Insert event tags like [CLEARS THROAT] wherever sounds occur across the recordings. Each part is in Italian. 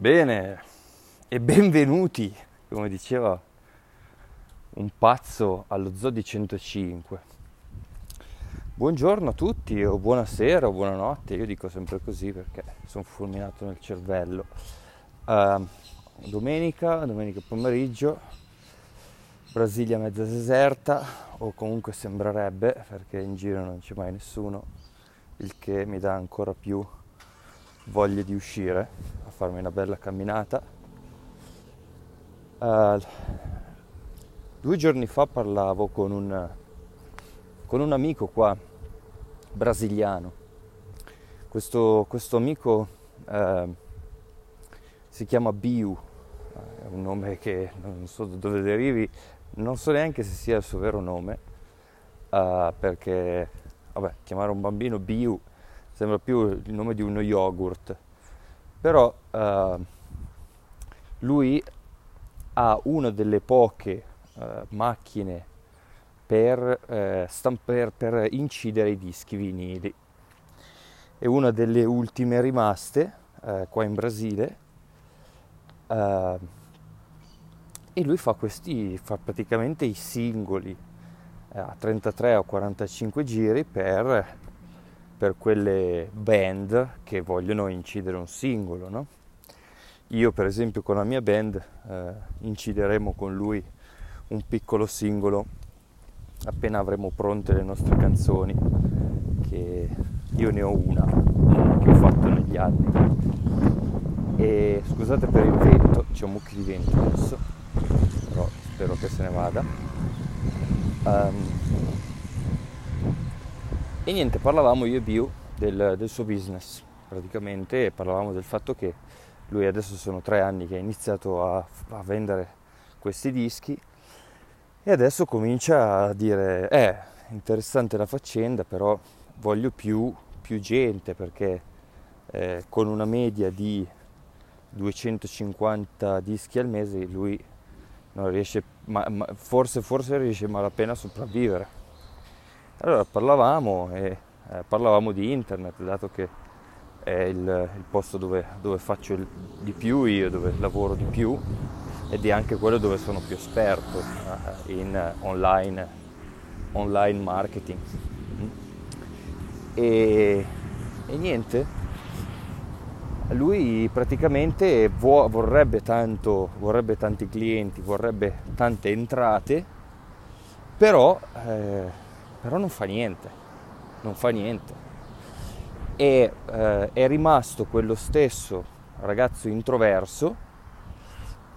Bene, e benvenuti, come diceva un pazzo allo Zodi 105. Buongiorno a tutti, o buonasera, o buonanotte, io dico sempre così perché sono fulminato nel cervello. Uh, domenica, domenica pomeriggio, Brasilia mezza deserta, o comunque sembrerebbe, perché in giro non c'è mai nessuno, il che mi dà ancora più voglia di uscire farmi una bella camminata. Uh, due giorni fa parlavo con un, con un amico qua brasiliano. Questo, questo amico uh, si chiama Biu, è un nome che non so da dove derivi, non so neanche se sia il suo vero nome, uh, perché vabbè, chiamare un bambino Biu sembra più il nome di uno yogurt, però uh, lui ha una delle poche uh, macchine per, uh, stamper, per incidere i dischi vinili. È una delle ultime rimaste qua in Brasile e lui fa questi, fa praticamente i singoli a 33 o 45 giri per per quelle band che vogliono incidere un singolo. No? Io per esempio con la mia band eh, incideremo con lui un piccolo singolo appena avremo pronte le nostre canzoni, che io ne ho una, che ho fatto negli anni. E scusate per il vento, c'è un mucchio di vento adesso, però spero che se ne vada. Um, e niente, parlavamo io e Biu del, del suo business, praticamente parlavamo del fatto che lui adesso sono tre anni che ha iniziato a, a vendere questi dischi e adesso comincia a dire, eh, interessante la faccenda, però voglio più, più gente perché eh, con una media di 250 dischi al mese lui non riesce, ma, ma forse, forse riesce malapena a sopravvivere. Allora parlavamo e eh, parlavamo di internet, dato che è il, il posto dove, dove faccio il, di più io, dove lavoro di più ed è anche quello dove sono più esperto eh, in online, online, marketing. E, e, niente, lui praticamente vo- vorrebbe, tanto, vorrebbe tanti clienti, vorrebbe tante entrate, però... Eh, però non fa niente, non fa niente. E eh, è rimasto quello stesso ragazzo introverso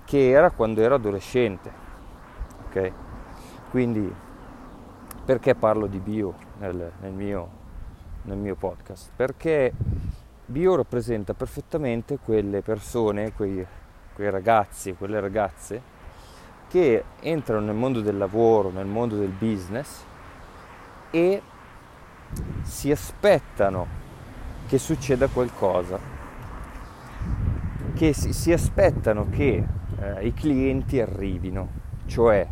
che era quando era adolescente. Ok? Quindi perché parlo di bio nel, nel, mio, nel mio podcast? Perché bio rappresenta perfettamente quelle persone, quei, quei ragazzi, quelle ragazze che entrano nel mondo del lavoro, nel mondo del business e si aspettano che succeda qualcosa, che si, si aspettano che eh, i clienti arrivino, cioè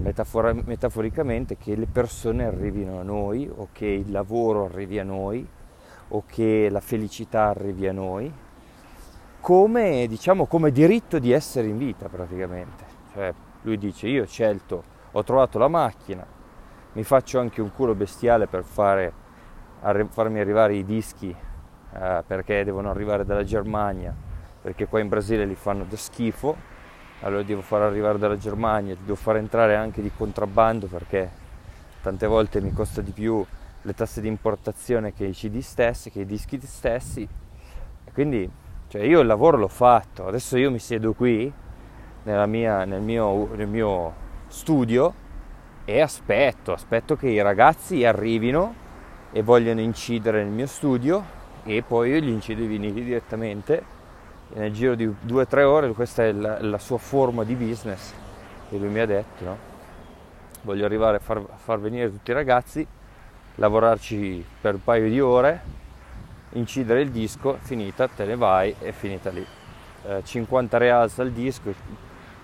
metafora, metaforicamente che le persone arrivino a noi o che il lavoro arrivi a noi o che la felicità arrivi a noi come, diciamo, come diritto di essere in vita praticamente. Cioè, lui dice io ho scelto, ho trovato la macchina, mi faccio anche un culo bestiale per fare, arri- farmi arrivare i dischi eh, perché devono arrivare dalla Germania, perché qua in Brasile li fanno da schifo, allora devo far arrivare dalla Germania, devo far entrare anche di contrabbando perché tante volte mi costa di più le tasse di importazione che i CD stessi, che i dischi stessi. E quindi cioè io il lavoro l'ho fatto, adesso io mi siedo qui mia, nel, mio, nel mio studio e aspetto, aspetto che i ragazzi arrivino e vogliano incidere nel mio studio e poi io gli incido i vinili direttamente nel giro di due o tre ore questa è la, la, sua forma di business che lui mi ha detto no? voglio arrivare a far, far, venire tutti i ragazzi lavorarci per un paio di ore incidere il disco finita te ne vai e finita lì eh, 50 reals al disco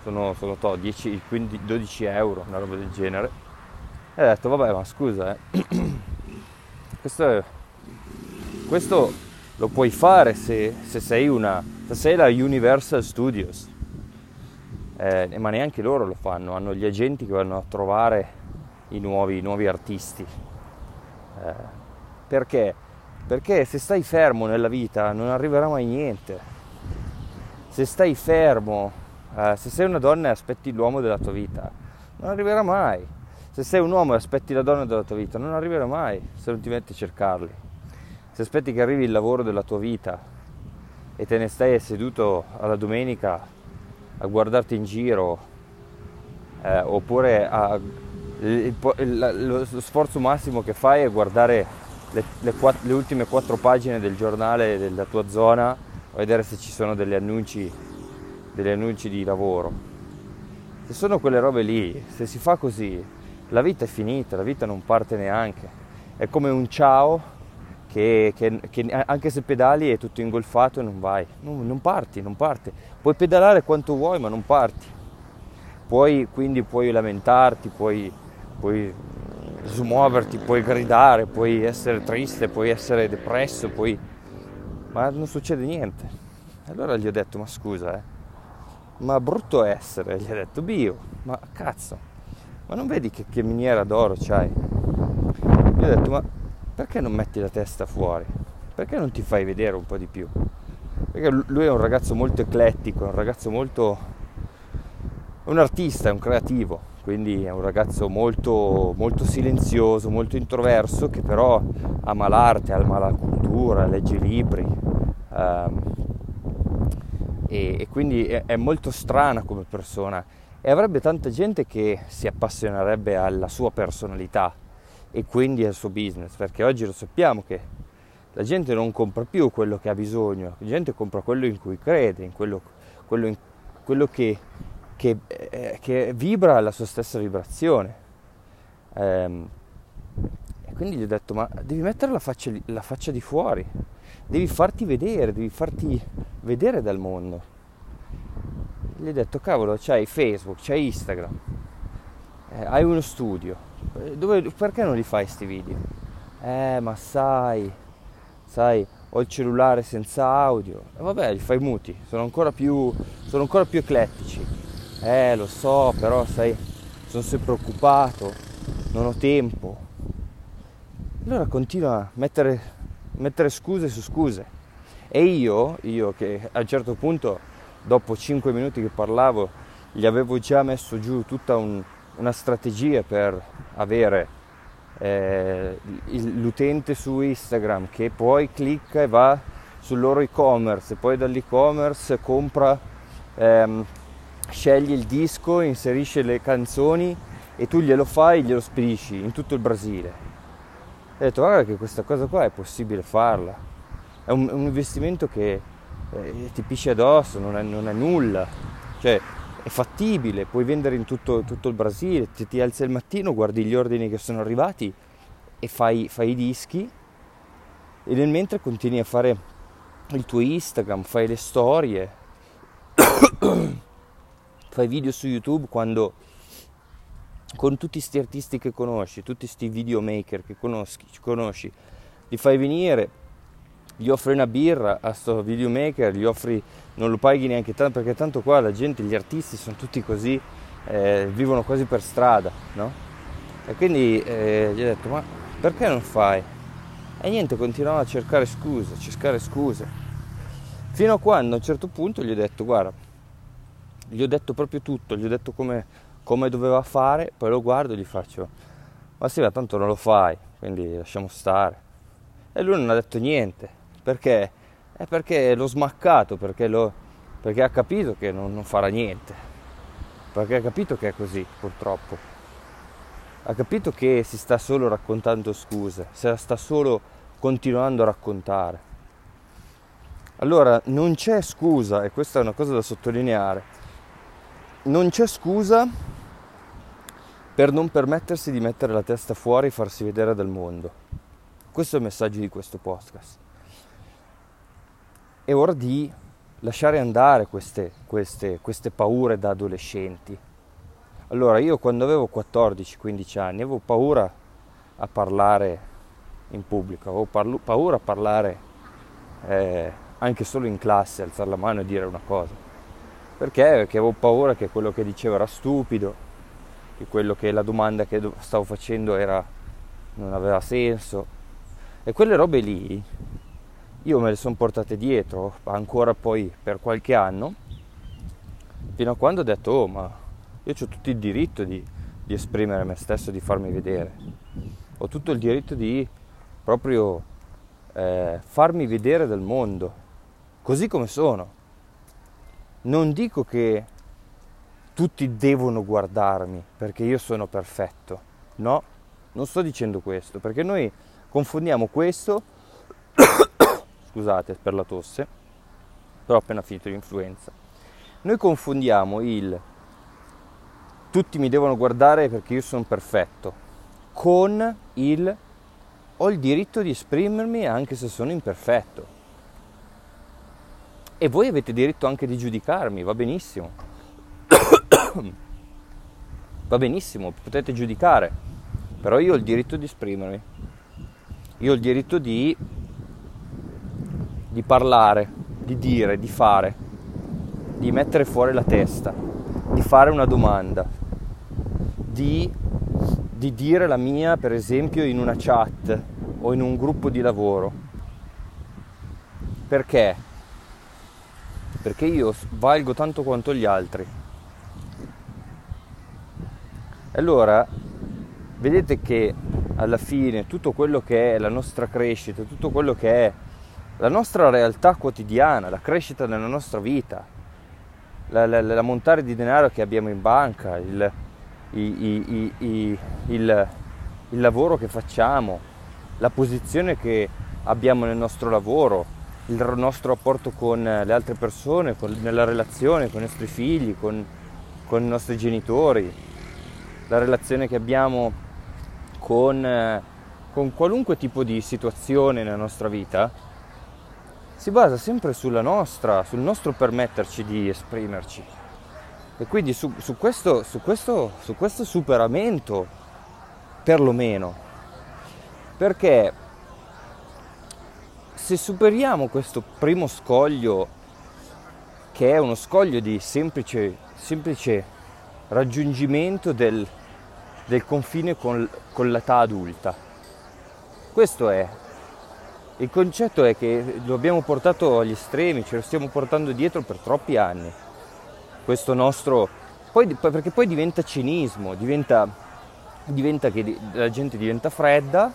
sono, sono to, 10, 15, 12 euro, una roba del genere. E ho detto, vabbè, ma scusa, eh. [CLEARS THROAT] questo, è, questo lo puoi fare se, se, sei, una, se sei la Universal Studios, eh, ma neanche loro lo fanno, hanno gli agenti che vanno a trovare i nuovi, i nuovi artisti. Eh, perché? Perché se stai fermo nella vita non arriverà mai niente. Se stai fermo, eh, se sei una donna e aspetti l'uomo della tua vita, non arriverà mai. Se sei un uomo e aspetti la donna della tua vita, non arriverà mai se non ti metti a cercarli. Se aspetti che arrivi il lavoro della tua vita e te ne stai seduto alla domenica a guardarti in giro, eh, oppure a, il, il, lo, sforzo massimo che fai è guardare le, le, le, ultime quattro pagine del giornale della tua zona a vedere se ci sono degli annunci, degli annunci di lavoro. Se sono quelle robe lì, se si fa così, la vita è finita, la vita non parte neanche. È come un ciao che, che, che anche se pedali è tutto ingolfato e non vai. Non, non parti, non parte. Puoi pedalare quanto vuoi, ma non parti. Puoi, quindi puoi lamentarti, puoi, puoi smuoverti, puoi gridare, puoi essere triste, puoi essere depresso, puoi... ma non succede niente. Allora gli ho detto, ma scusa, eh, ma brutto essere, gli ho detto, bio, ma cazzo, ma non vedi che, che miniera d'oro c'hai? Gli ho detto, ma perché non metti la testa fuori? Perché non ti fai vedere un po' di più? Perché lui è un ragazzo molto eclettico, è un ragazzo molto... è un artista, è un creativo, quindi è un ragazzo molto, molto silenzioso, molto introverso, che però ama l'arte, ama la cultura, legge libri. Um, e, e, quindi è, è molto strana come persona e avrebbe tanta gente che si appassionerebbe alla sua personalità e quindi al suo business, perché oggi lo sappiamo che la gente non compra più quello che ha bisogno, la gente compra quello in cui crede, in quello, quello, in, quello che, che, eh, che, vibra la sua stessa vibrazione. Ehm, quindi gli ho detto, ma devi mettere la faccia, la faccia di fuori, devi farti vedere, devi farti vedere dal mondo. Gli ho detto cavolo c'hai Facebook, c'hai Instagram, eh, hai uno studio, Dove, perché non li fai questi video? Eh ma sai, sai, ho il cellulare senza audio, e eh, vabbè li fai muti, sono ancora più, sono ancora più eclettici, eh lo so però sai, sono sempre occupato, non ho tempo. Allora continua a mettere, mettere scuse su scuse. E io, io che a un certo punto dopo 5 minuti che parlavo gli avevo già messo giù tutta un, una strategia per avere eh, l'utente su Instagram che poi clicca e va sul loro e-commerce e poi dall'e-commerce compra, ehm, sceglie il disco, inserisce le canzoni e tu glielo fai e glielo spedisci in tutto il Brasile. Ho detto guarda che questa cosa qua è possibile farla, è un, un investimento che eh, ti pisci addosso, non è, non è, nulla, cioè è fattibile, puoi vendere in tutto, tutto il Brasile, ti, ti, alzi al mattino, guardi gli ordini che sono arrivati e fai, fai i dischi. E nel mentre continui a fare il tuo Instagram, fai le storie, [COUGHS] fai video su YouTube quando con tutti questi artisti che conosci, tutti questi videomaker che conosci, conosci, li fai venire gli offri una birra a sto videomaker, gli offri, non lo paghi neanche tanto perché tanto qua la gente, gli artisti sono tutti così, eh, vivono quasi per strada, no? E quindi eh, gli ho detto ma perché non fai? E niente, continuava a cercare scuse, a cercare scuse. Fino a quando a un certo punto gli ho detto guarda, gli ho detto proprio tutto, gli ho detto come, come doveva fare, poi lo guardo e gli faccio ma sì, ma tanto non lo fai, quindi lasciamo stare. E lui non ha detto niente, perché? È perché l'ho smaccato, perché, lo, perché ha capito che non, non farà niente, perché ha capito che è così purtroppo. Ha capito che si sta solo raccontando scuse, se la sta solo continuando a raccontare. Allora non c'è scusa, e questa è una cosa da sottolineare, non c'è scusa per non permettersi di mettere la testa fuori e farsi vedere dal mondo. Questo è il messaggio di questo podcast è ora di lasciare andare queste, queste, queste paure da adolescenti. Allora io quando avevo 14-15 anni avevo paura a parlare in pubblico, avevo parlo, paura a parlare eh, anche solo in classe, alzare la mano e dire una cosa. Perché? Perché avevo paura che quello che dicevo era stupido, che quello che la domanda che stavo facendo era, non aveva senso. E quelle robe lì io me le sono portate dietro ancora poi per qualche anno, fino a quando ho detto, oh ma io ho tutto il diritto di, di esprimere me stesso, di farmi vedere. Ho tutto il diritto di proprio eh, farmi vedere del mondo, così come sono. Non dico che tutti devono guardarmi perché io sono perfetto, no, non sto dicendo questo, perché noi confondiamo questo, [COUGHS] scusate per la tosse, però ho appena finito l'influenza, noi confondiamo il tutti mi devono guardare perché io sono perfetto con il ho il diritto di esprimermi anche se sono imperfetto. E voi avete diritto anche di giudicarmi, va benissimo. [CLEARS THROAT] va benissimo, potete giudicare, però io ho il diritto di esprimermi. Io ho il diritto di, di parlare, di dire, di fare, di mettere fuori la testa, di fare una domanda, di di dire la mia, per esempio, in una chat o in un gruppo di lavoro. Perché? Perché io valgo tanto quanto gli altri. Allora, vedete che alla fine tutto quello che è la nostra crescita, tutto quello che è la nostra realtà quotidiana, la crescita della nostra vita, la, la, la montare di denaro che abbiamo in banca, il, i, i, il, il lavoro che facciamo, la posizione che abbiamo nel nostro lavoro, il nostro rapporto con le altre persone, con, nella relazione con i nostri figli, con, con, i nostri genitori, la relazione che abbiamo con, con qualunque tipo di situazione nella nostra vita, si basa sempre sulla nostra, sul nostro permetterci di esprimerci. E quindi su, su, questo, su, questo, su questo superamento, perlomeno, perché se superiamo questo primo scoglio, che è uno scoglio di semplice, semplice raggiungimento del, del confine con, con, l'età adulta, questo è. Il concetto è che lo abbiamo portato agli estremi, ce lo stiamo portando dietro per troppi anni questo nostro... Poi, perché poi diventa cinismo, diventa, diventa che la gente diventa fredda,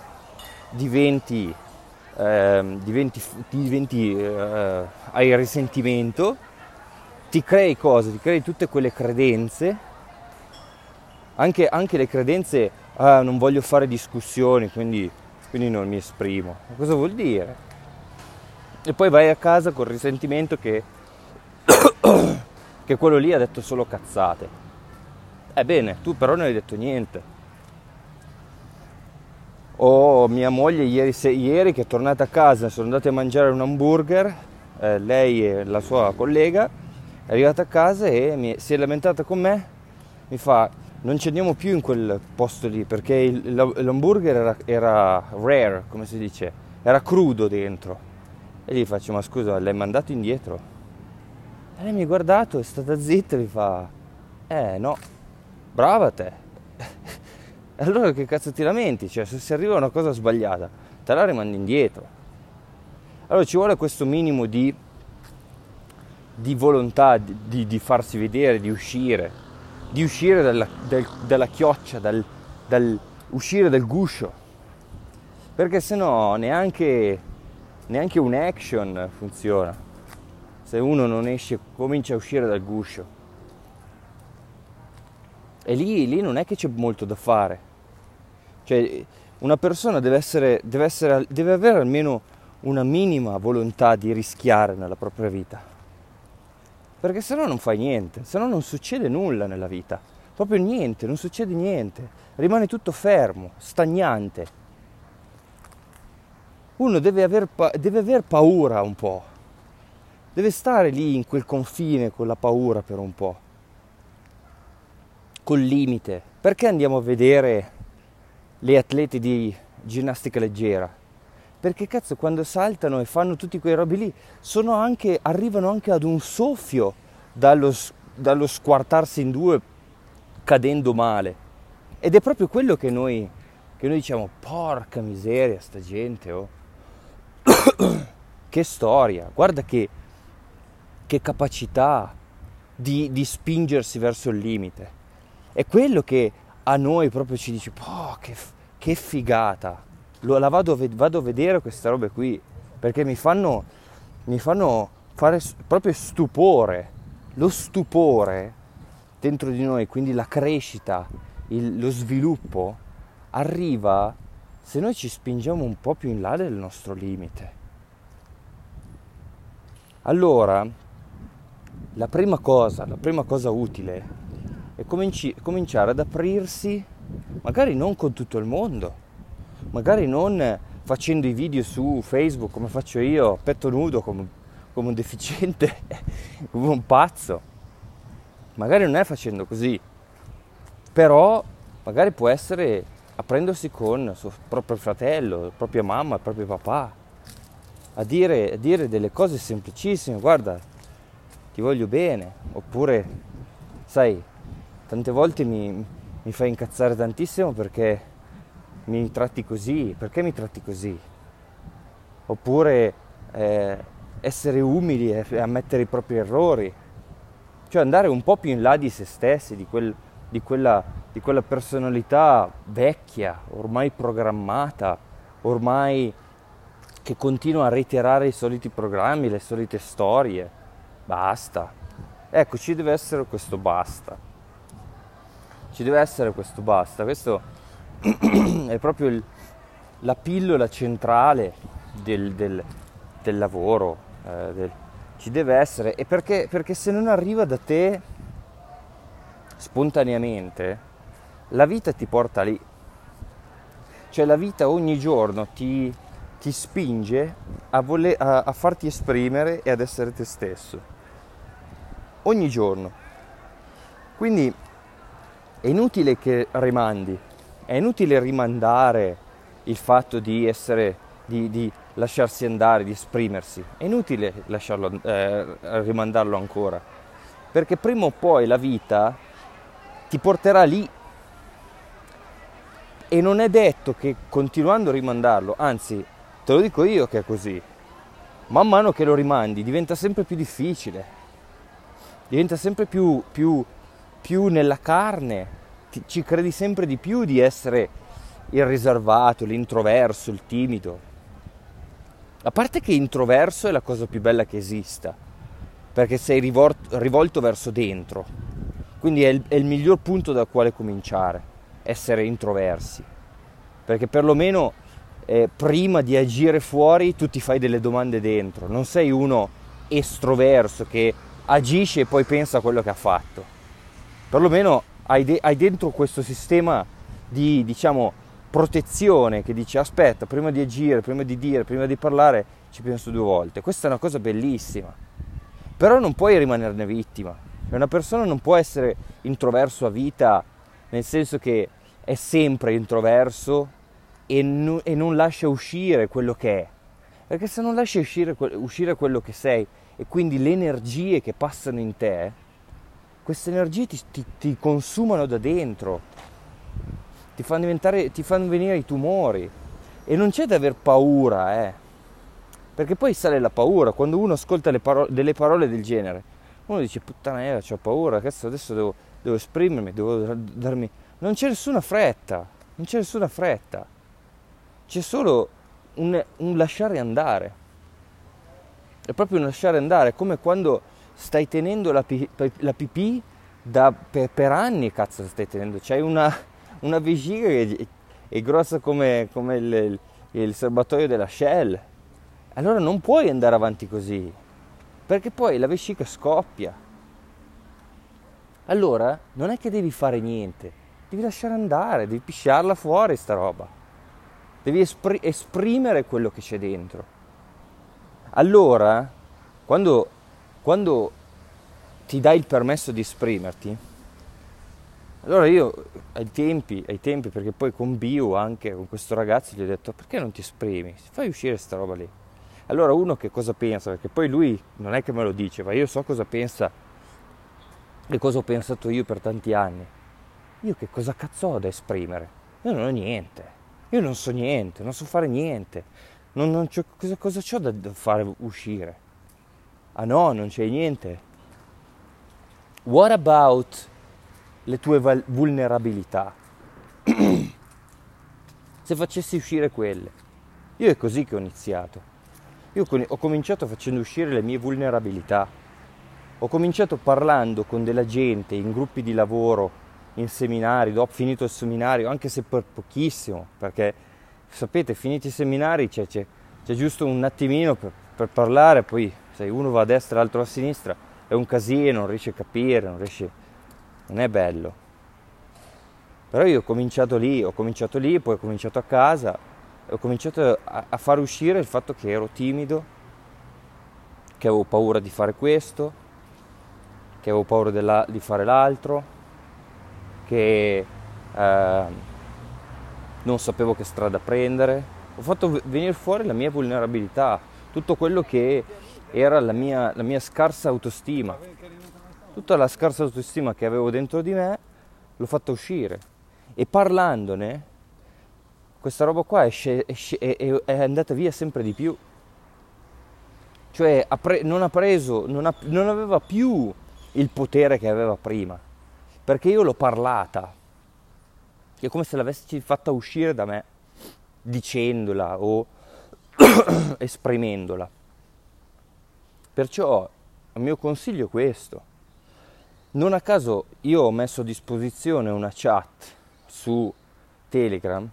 diventi, eh, diventi, diventi eh, hai risentimento, ti crei cose, ti crei tutte quelle credenze, anche, anche le credenze, ah, non voglio fare discussioni, quindi, quindi non mi esprimo. Ma cosa vuol dire? E poi vai a casa con il risentimento che [COUGHS] che quello lì ha detto solo cazzate. Ebbene, tu però non hai detto niente. O mia moglie ieri, se, ieri che è tornata a casa, sono andati a mangiare un hamburger, eh, lei e la sua collega, è arrivata a casa e mi, si è lamentata con me, mi fa non ci andiamo più in quel posto lì perché il, l'hamburger era, era rare, come si dice, era crudo dentro. E gli faccio ma scusa, l'hai mandato indietro? E lei mi ha guardato, è stata zitta e mi fa, eh no, brava te. E [LAUGHS] allora che cazzo ti lamenti? Cioè se si arriva a una cosa sbagliata, te la rimandi indietro. Allora ci vuole questo minimo di, di volontà di, di, di, farsi vedere, di uscire, di uscire dalla, del, dalla chioccia, dal, dal, uscire dal guscio. Perché se no neanche, neanche un action funziona se uno non esce, comincia a uscire dal guscio. E lì, lì non è che c'è molto da fare. Cioè, una persona deve, essere, deve, essere, deve avere almeno una minima volontà di rischiare nella propria vita. Perché se no non fai niente, se no non succede nulla nella vita. Proprio niente, non succede niente. Rimane tutto fermo, stagnante. Uno deve aver, deve aver paura un po' deve stare lì in quel confine con la paura per un po', col limite. Perché andiamo a vedere le atlete di ginnastica leggera? Perché cazzo, quando saltano e fanno tutti quei robi lì, anche, arrivano anche ad un soffio dallo, dallo squartarsi in due cadendo male. Ed è proprio quello che noi, che noi diciamo, porca miseria, sta gente, oh. [COUGHS] che storia, guarda che, che capacità di, di, spingersi verso il limite. È quello che a noi proprio ci dice, oh, che, che figata, Lo, la vado, vado, a vedere queste robe qui, perché mi fanno, mi fanno fare proprio stupore, lo stupore dentro di noi, quindi la crescita, il, lo sviluppo, arriva se noi ci spingiamo un po' più in là del nostro limite. Allora, la prima cosa, la prima cosa utile è cominci- cominciare ad aprirsi, magari non con tutto il mondo, magari non facendo i video su Facebook come faccio io, petto nudo, come, come un deficiente, [LAUGHS] come un pazzo. Magari non è facendo così, però magari può essere aprendosi con suo proprio fratello, propria mamma, proprio papà, a dire, a dire delle cose semplicissime, guarda, ti voglio bene, oppure, sai, tante volte mi, mi fai incazzare tantissimo perché mi tratti così, perché mi tratti così? Oppure eh, essere umili e ammettere i propri errori, cioè andare un po' più in là di se stessi, di, quel, di, quella, di quella personalità vecchia, ormai programmata, ormai che continua a reiterare i soliti programmi, le solite storie. Basta. Ecco, ci deve essere questo basta. Ci deve essere questo basta. Questo è proprio il, la pillola centrale del, del, del lavoro. Eh, del, ci deve essere. E perché, perché se non arriva da te spontaneamente, la vita ti porta lì. Cioè la vita ogni giorno ti, ti spinge a, voler, a, a farti esprimere e ad essere te stesso. Ogni giorno. Quindi è inutile che rimandi, è inutile rimandare il fatto di essere, di, di lasciarsi andare, di esprimersi. È inutile lasciarlo, eh, rimandarlo ancora, perché prima o poi la vita ti porterà lì e non è detto che continuando a rimandarlo, anzi Te lo dico io che è così. Man mano che lo rimandi diventa sempre più difficile, diventa sempre più, più, più nella carne, Ti, ci credi sempre di più di essere il riservato, l'introverso, il timido. A parte che introverso è la cosa più bella che esista, perché sei rivolto, rivolto verso dentro, quindi è il, è il miglior punto dal quale cominciare, essere introversi, perché perlomeno eh, prima di agire fuori tu ti fai delle domande dentro, non sei uno estroverso che agisce e poi pensa a quello che ha fatto. Perlomeno hai, de- hai dentro questo sistema di, diciamo, protezione che dice aspetta, prima di agire, prima di dire, prima di parlare, ci penso due volte. Questa è una cosa bellissima. Però non puoi rimanerne vittima. Una persona non può essere introverso a vita, nel senso che è sempre introverso e, no, e non lascia uscire quello che è. Perché se non lasci uscire, uscire quello che sei e quindi le energie che passano in te, queste energie ti, ti, ti consumano da dentro, ti fanno, ti fanno, venire i tumori. E non c'è da aver paura, eh. Perché poi sale la paura, quando uno ascolta paro- delle parole del genere, uno dice puttana ho paura, adesso devo, devo esprimermi, devo darmi... Non c'è nessuna fretta, non c'è nessuna fretta c'è solo un, un lasciare andare. È proprio un lasciare andare, come quando stai tenendo la, la pipì da, per, per, anni, cazzo stai tenendo, c'hai una, una vescica che è grossa come, come il, il, il serbatoio della Shell. Allora non puoi andare avanti così, perché poi la vescica scoppia. Allora non è che devi fare niente, devi lasciare andare, devi pisciarla fuori sta roba devi espr- esprimere quello che c'è dentro. Allora, quando, quando ti dai il permesso di esprimerti, Allora io ai tempi, ai tempi, perché poi con Bio anche, con questo ragazzo, gli ho detto perché non ti esprimi? Fai uscire sta roba lì. Allora uno che cosa pensa? Perché poi lui non è che me lo dice, ma io so cosa pensa e cosa ho pensato io per tanti anni. Io che cosa cazzo ho da esprimere? Io non ho niente, io non so niente, non so fare niente, non, non cosa, cosa ho da, da fare uscire? Ah no, non c'è niente. What about le tue vulnerabilità. [CLEARS THROAT] Se facessi uscire quelle. Io è così che ho iniziato. Io ho cominciato facendo uscire le mie vulnerabilità. Ho cominciato parlando con della gente in gruppi di lavoro, in seminari, dopo finito il seminario, anche se per pochissimo, perché sapete, finiti i seminari c'è, c'è, c'è giusto un attimino per, per, parlare, poi se uno va a destra e l'altro a sinistra, è un casino, non riesce a capire, non riesce non è bello. Però io ho cominciato lì, ho cominciato lì, poi ho cominciato a casa, ho cominciato a, a far uscire il fatto che ero timido, che avevo paura di fare questo, che avevo paura della, di fare l'altro, che eh, non sapevo che strada prendere. Ho fatto venire fuori la mia vulnerabilità, tutto quello che era la mia, la mia scarsa autostima. Tutta la scarsa autostima che avevo dentro di me l'ho fatta uscire. E parlandone questa roba qua esce, è, è, andata via sempre di più. Cioè non ha preso non, ha, non aveva più il potere che aveva prima. Perché io l'ho parlata. È come se l'avessi fatta uscire da me dicendola o [COUGHS] esprimendola perciò il mio consiglio è questo. Non a caso io ho messo a disposizione una chat su Telegram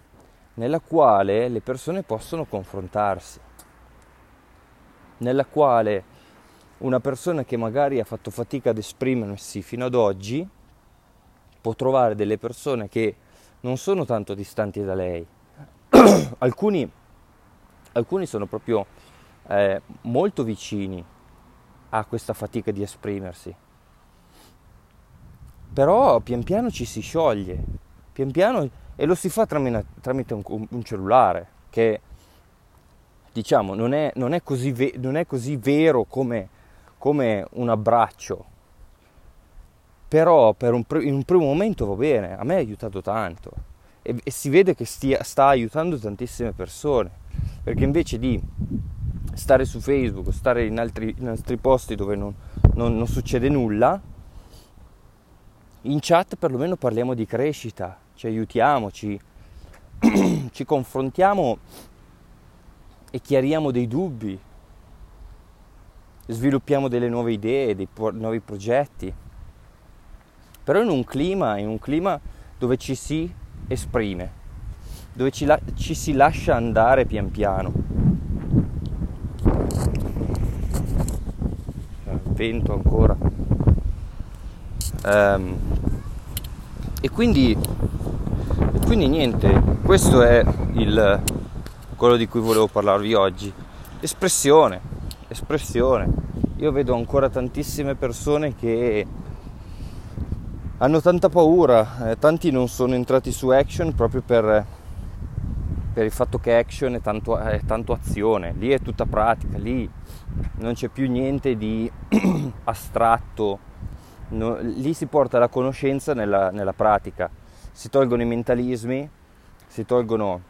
nella quale le persone possono confrontarsi, nella quale una persona che magari ha fatto fatica ad esprimersi fino ad oggi può trovare delle persone che non sono tanto distanti da lei. [CLEARS THROAT] alcuni, alcuni, sono proprio eh, molto vicini a questa fatica di esprimersi. Però pian piano ci si scioglie, pian piano e lo si fa tramite, tramite un, un, cellulare che diciamo non è, non è, così, ve, non è così, vero come, come, un abbraccio, però un, in un primo momento va bene, a me ha aiutato tanto. E, e si vede che stia, sta aiutando tantissime persone, perché invece di stare su Facebook, stare in altri, in altri posti dove non, non, non succede nulla, in chat perlomeno parliamo di crescita, ci aiutiamo, ci, [CLEARS THROAT] confrontiamo e chiariamo dei dubbi, sviluppiamo delle nuove idee, dei po- nuovi progetti, però in un clima, in un clima dove ci si esprime, dove ci, la- ci si lascia andare pian piano. Vento ancora. Um, e quindi, quindi niente, questo è il, quello di cui volevo parlarvi oggi. Espressione, espressione. Io vedo ancora tantissime persone che hanno tanta paura, eh, tanti non sono entrati su action proprio per, per il fatto che action è tanto, è tanto azione, lì è tutta pratica, lì non c'è più niente di [CLEARS THROAT] astratto. No, lì si porta la conoscenza nella, nella, pratica, si tolgono i mentalismi, si tolgono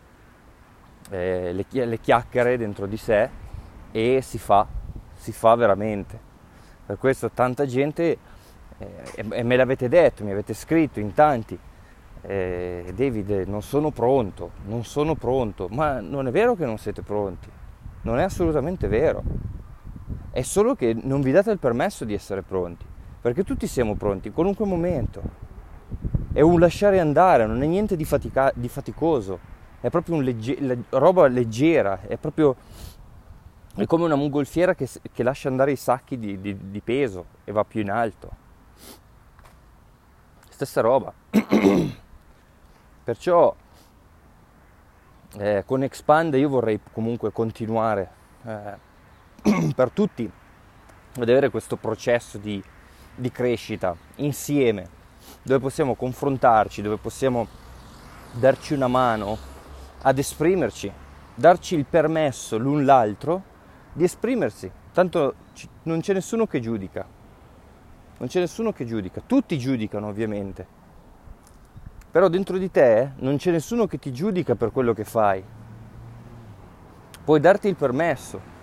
eh, le, le, chiacchiere dentro di sé e si fa, si fa veramente. Per questo tanta gente, eh, e me l'avete detto, mi avete scritto in tanti, eh, David non sono pronto, non sono pronto, ma non è vero che non siete pronti, non è assolutamente vero, è solo che non vi date il permesso di essere pronti perché tutti siamo pronti in qualunque momento. È un lasciare andare, non è niente di, fatica, di faticoso, è proprio una legge, roba leggera, è proprio è come una mongolfiera che, che lascia andare i sacchi di, di, di peso e va più in alto. Stessa roba. [COUGHS] Perciò eh, con Expand io vorrei comunque continuare eh, [CLEARS THROAT] per tutti ad avere questo processo di di crescita insieme, dove possiamo confrontarci, dove possiamo darci una mano ad esprimerci, darci il permesso l'un l'altro di esprimersi. Tanto non c'è nessuno che giudica, non c'è nessuno che giudica, tutti giudicano ovviamente, però dentro di te non c'è nessuno che ti giudica per quello che fai. Puoi darti il permesso,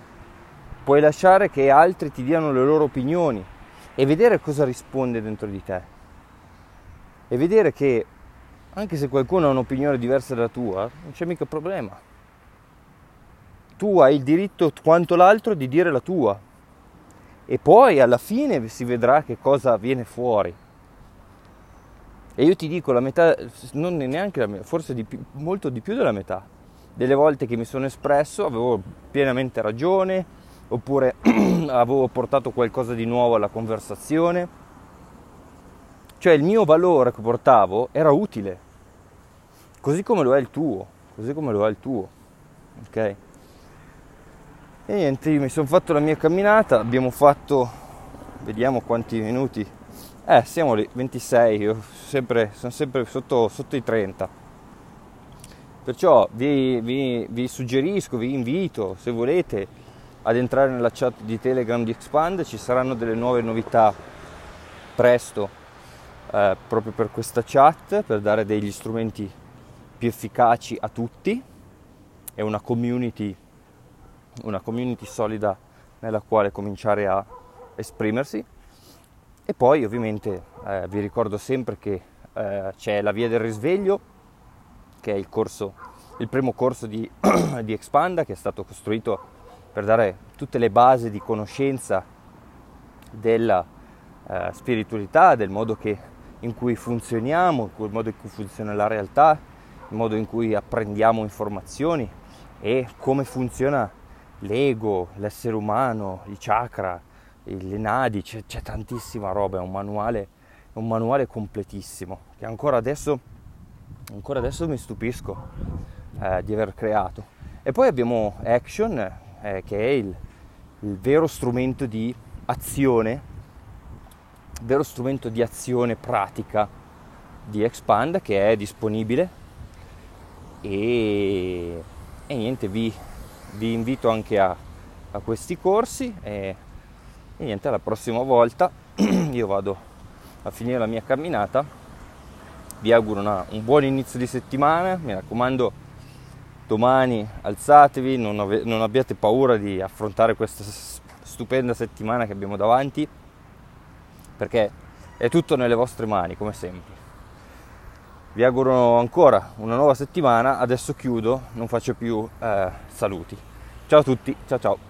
puoi lasciare che altri ti diano le loro opinioni e vedere cosa risponde dentro di te. E vedere che anche se qualcuno ha un'opinione diversa dalla tua, non c'è mica problema. Tu hai il diritto quanto l'altro di dire la tua. E poi alla fine si vedrà che cosa viene fuori. E io ti dico la metà, non neanche la metà, forse di più, molto di più della metà. Delle volte che mi sono espresso avevo pienamente ragione, oppure [CLEARS THROAT] avevo portato qualcosa di nuovo alla conversazione. Cioè il mio valore che portavo era utile, così come lo è il tuo, così come lo è il tuo. Ok? E niente, io mi sono fatto la mia camminata, abbiamo fatto, vediamo quanti minuti, eh, siamo lì, 26, io sempre, sono sempre sotto, sotto i 30. Perciò vi, vi, vi, suggerisco, vi invito, se volete, ad entrare nella chat di Telegram di Expand, ci saranno delle nuove novità presto eh, proprio per questa chat, per dare degli strumenti più efficaci a tutti. È una community, una community solida nella quale cominciare a esprimersi e poi ovviamente eh, vi ricordo sempre che eh, c'è la via del risveglio, che è il, corso, il primo corso di, [CLEARS THROAT] di, Expanda che è stato costruito per dare tutte le basi di conoscenza della eh, spiritualità, del modo che, in cui funzioniamo, il modo in cui funziona la realtà, il modo in cui apprendiamo informazioni e come funziona l'ego, l'essere umano, i chakra, le nadi, c'è, c'è tantissima roba, è un manuale, un manuale completissimo che ancora adesso, ancora adesso mi stupisco eh, di aver creato. E poi abbiamo Action, eh, che è il, il vero strumento di azione, vero strumento di azione pratica di Expand che è disponibile e, e niente, vi, vi, invito anche a, a questi corsi. E, e niente, la prossima volta [CLEARS THROAT] io vado a finire la mia camminata. Vi auguro una, un buon inizio di settimana, mi raccomando domani alzatevi, non, ave, non abbiate paura di affrontare questa stupenda settimana che abbiamo davanti, perché è tutto nelle vostre mani, come sempre. Vi auguro ancora una nuova settimana, adesso chiudo, non faccio più eh, saluti. Ciao a tutti, ciao ciao.